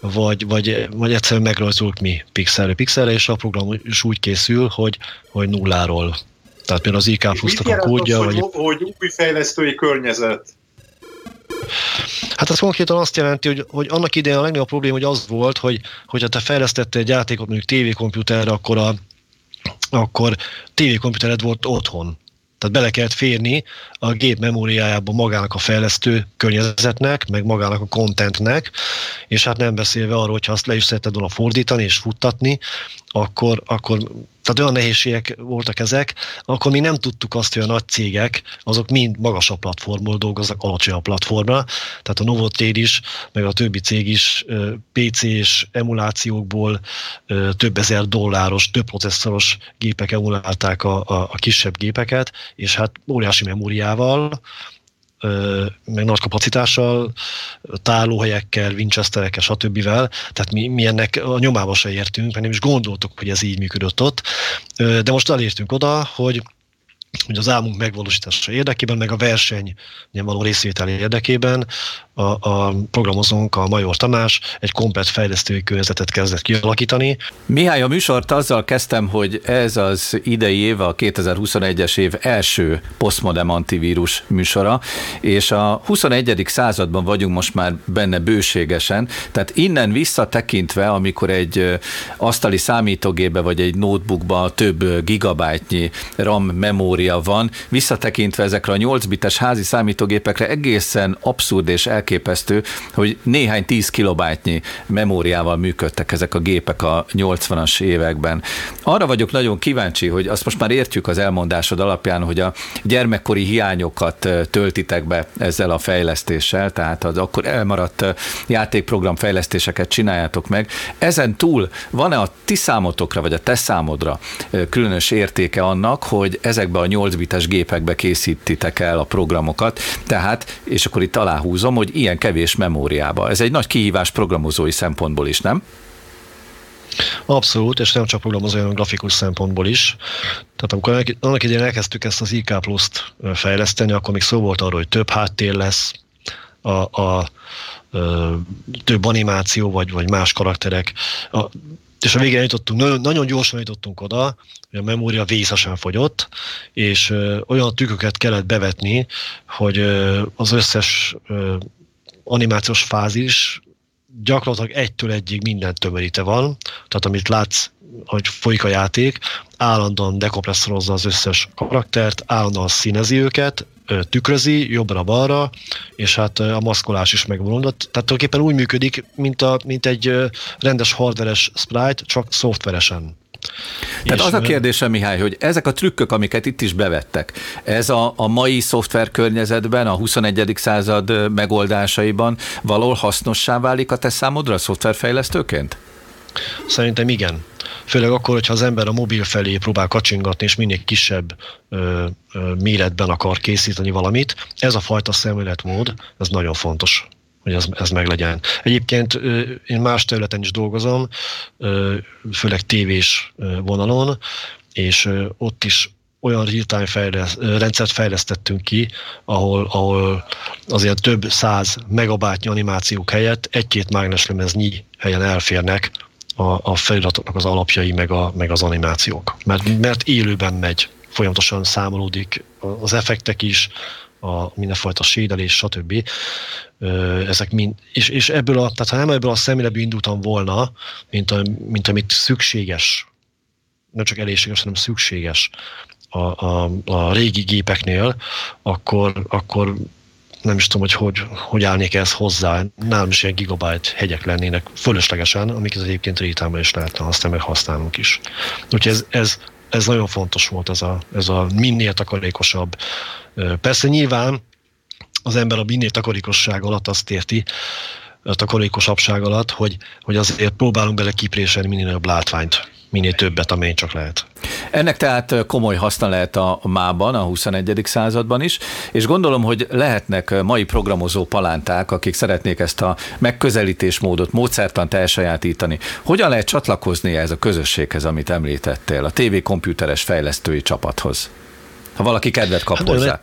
vagy, vagy, vagy egyszerűen megrajzoljuk mi pixelre pixelre, és a program is úgy készül, hogy, hogy nulláról. Tehát például az IK plusznak a kódja. Az, vagy... hogy, hogy új fejlesztői környezet? Hát ez konkrétan azt jelenti, hogy, hogy annak idején a legnagyobb probléma hogy az volt, hogy hogyha te fejlesztettél egy játékot mondjuk tévékomputerre, akkor a, akkor tévékomputered volt otthon. Tehát bele kellett férni a gép memóriájába magának a fejlesztő környezetnek, meg magának a contentnek, és hát nem beszélve arról, hogyha azt le is szeretted volna fordítani és futtatni, akkor, akkor tehát olyan nehézségek voltak ezek, akkor mi nem tudtuk azt, hogy a nagy cégek, azok mind magasabb platformból dolgoznak alacsonyabb platformra, tehát a Novotrade is, meg a többi cég is PC-s emulációkból több ezer dolláros, több processzoros gépek emulálták a, a, a kisebb gépeket, és hát óriási memóriával, meg nagy kapacitással, tálóhelyekkel, Winchesterekkel, stb. Tehát mi, mi ennek a nyomába se értünk, mert nem is gondoltuk, hogy ez így működött ott. De most elértünk oda, hogy hogy az álmunk megvalósítása érdekében, meg a verseny való részvétel érdekében a, a programozónk, a Major Tamás egy komplet fejlesztői környezetet kezdett kialakítani. Mihály, a műsort azzal kezdtem, hogy ez az idei év, a 2021-es év első posztmodem antivírus műsora, és a 21. században vagyunk most már benne bőségesen, tehát innen visszatekintve, amikor egy asztali számítógébe vagy egy notebookba több gigabájtnyi RAM memória memória van, visszatekintve ezekre a 8 bites házi számítógépekre egészen abszurd és elképesztő, hogy néhány 10 kilobájtnyi memóriával működtek ezek a gépek a 80-as években. Arra vagyok nagyon kíváncsi, hogy azt most már értjük az elmondásod alapján, hogy a gyermekkori hiányokat töltitek be ezzel a fejlesztéssel, tehát az akkor elmaradt játékprogram fejlesztéseket csináljátok meg. Ezen túl van-e a ti számotokra, vagy a te számodra különös értéke annak, hogy ezekbe a 8 bites gépekbe készítitek el a programokat, tehát, és akkor itt aláhúzom, hogy ilyen kevés memóriába. Ez egy nagy kihívás programozói szempontból is, nem? Abszolút, és nem csak programozói, hanem grafikus szempontból is. Tehát amikor annak idején elkezdtük ezt az IK Plus-t fejleszteni, akkor még szó volt arról, hogy több háttér lesz, a, a, a több animáció, vagy, vagy más karakterek. A, és a végén jutottunk, nagyon, nagyon gyorsan jutottunk oda, hogy a memória vészesen fogyott, és ö, olyan tükköket kellett bevetni, hogy ö, az összes ö, animációs fázis gyakorlatilag egytől egyig minden tömöríte van, tehát amit látsz, hogy folyik a játék, állandóan dekompresszorozza az összes karaktert, állandóan színezi őket, tükrözi jobbra-balra, és hát a maszkolás is megvonul. Tehát tulajdonképpen úgy működik, mint, a, mint egy rendes hardveres sprite, csak szoftveresen. Tehát és az a kérdésem, Mihály, hogy ezek a trükkök, amiket itt is bevettek, ez a, a mai szoftver környezetben, a 21. század megoldásaiban valahol hasznossá válik a te számodra a szoftverfejlesztőként? Szerintem igen. Főleg akkor, hogyha az ember a mobil felé próbál kacsingatni, és minél kisebb ö, ö, méretben akar készíteni valamit. Ez a fajta szemléletmód, ez nagyon fontos hogy ez, ez meglegyen. Egyébként én más területen is dolgozom, főleg tévés vonalon, és ott is olyan real-time fejleszt, rendszert fejlesztettünk ki, ahol, ahol azért több száz megabátnyi animációk helyett egy-két mágneslemeznyi helyen elférnek a, a feliratoknak az alapjai, meg, a, meg az animációk. Mert, mert élőben megy, folyamatosan számolódik az effektek is, a mindenfajta sédelés, stb. Ezek mind, és, és ebből a, tehát ha nem ebből a szemléletből indultam volna, mint, a, mint amit szükséges, nem csak elégséges, hanem szükséges a, a, a régi gépeknél, akkor, akkor nem is tudom, hogy hogy, hogy állnék ez hozzá. Nálam is ilyen gigabyte hegyek lennének fölöslegesen, amiket egyébként rétában is lehetne használni, meg használunk is. Úgyhogy ez, ez, ez nagyon fontos volt, ez a, ez a minél takarékosabb. Persze nyilván az ember a minél takarékosság alatt azt érti, a takarékosabbság alatt, hogy, hogy azért próbálunk bele kipréselni minél nagyobb látványt minél többet, amely csak lehet. Ennek tehát komoly haszna lehet a mában, a 21. században is, és gondolom, hogy lehetnek mai programozó palánták, akik szeretnék ezt a megközelítésmódot, módszertant elsajátítani. Hogyan lehet csatlakozni ez a közösséghez, amit említettél, a TV komputeres fejlesztői csapathoz? Ha valaki kedvet kap hát, hozzá.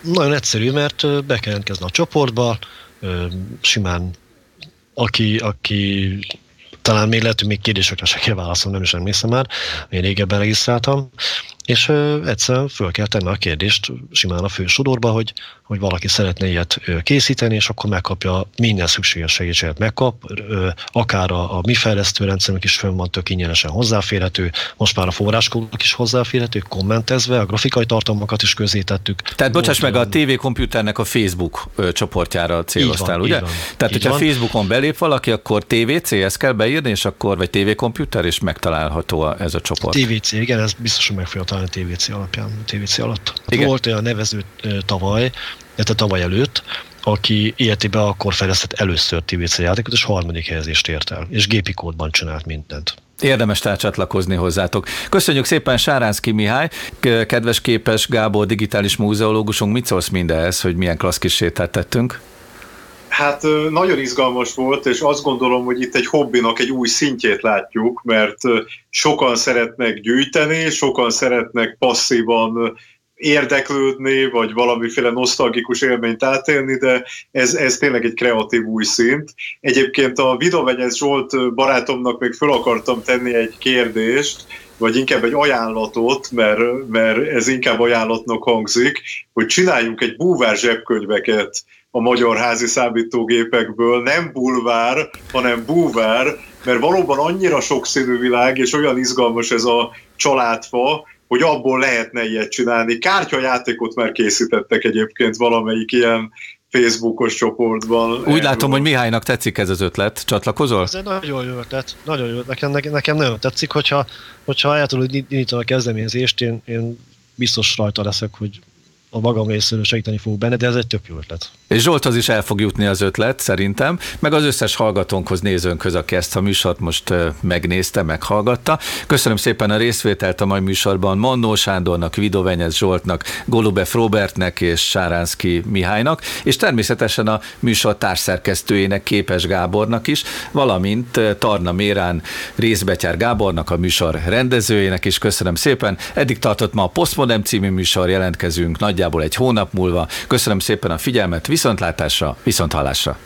Nagyon egyszerű, mert be kell a csoportba, simán aki, aki talán még lehet, hogy még kérdésekre se kell válaszolni, nem is emlékszem már, én régebben regisztráltam, és egyszerűen föl kell tenni a kérdést simán a fő sodorba, hogy, hogy valaki szeretne ilyet készíteni, és akkor megkapja minden szükséges segítséget megkap, akár a, a mi fejlesztő rendszerünk is fönn van tök ingyenesen hozzáférhető, most már a forráskódok is hozzáférhető, kommentezve, a grafikai tartalmakat is közétettük. Tehát bocsáss meg, a TV Computernek a Facebook csoportjára céloztál, ugye? Van, Tehát, hogyha van. Facebookon belép valaki, akkor TVC, ezt kell beírni, és akkor, vagy TV Computer, és megtalálható ez a csoport. TVC, igen, ez biztos, hogy meg fogja találni TVC alapján, TVC alatt. Igen. Volt olyan nevező tavaly, illetve tavaly előtt, aki életében akkor fejlesztett először TVC játékot, és harmadik helyezést ért el, és gépi kódban csinált mindent. Érdemes csatlakozni hozzátok. Köszönjük szépen Sáránszki Mihály, kedves képes Gábor, digitális múzeológusunk. Mit szólsz mindehhez, hogy milyen klassz kis sétát tettünk? Hát nagyon izgalmas volt, és azt gondolom, hogy itt egy hobbinak egy új szintjét látjuk, mert sokan szeretnek gyűjteni, sokan szeretnek passzívan érdeklődni, vagy valamiféle nosztalgikus élményt átélni, de ez, ez tényleg egy kreatív új szint. Egyébként a Vidovegyes Zsolt barátomnak még föl akartam tenni egy kérdést, vagy inkább egy ajánlatot, mert, mert ez inkább ajánlatnak hangzik, hogy csináljunk egy búvár zsebkönyveket a magyar házi számítógépekből, nem bulvár, hanem búvár, mert valóban annyira sokszínű világ, és olyan izgalmas ez a családfa, hogy abból lehetne ilyet csinálni. Kártyajátékot már készítettek egyébként valamelyik ilyen Facebookos csoportban. Úgy látom, hogy Mihálynak tetszik ez az ötlet. Csatlakozol? Ez egy nagyon jó ötlet. Nagyon jó. Nekem, nekem nagyon tetszik, hogyha, hogyha el tudod indítani a kezdeményezést, én, én biztos rajta leszek, hogy a magam részéről segíteni fogok benne, de ez egy tök jó ötlet. És Zsolthoz is el fog jutni az ötlet, szerintem, meg az összes hallgatónkhoz, nézőnkhöz, aki ezt a műsort most megnézte, meghallgatta. Köszönöm szépen a részvételt a mai műsorban Mannó Sándornak, Vidovenyez Zsoltnak, Golubef Robertnek és Sáránszki Mihálynak, és természetesen a műsor társszerkesztőjének, Képes Gábornak is, valamint Tarna Mérán, Részbetyár Gábornak, a műsor rendezőjének is köszönöm szépen. Eddig tartott ma a Postmodem című műsor, jelentkezünk nagyjából egy hónap múlva. Köszönöm szépen a figyelmet, viszontlátásra, viszonthallásra.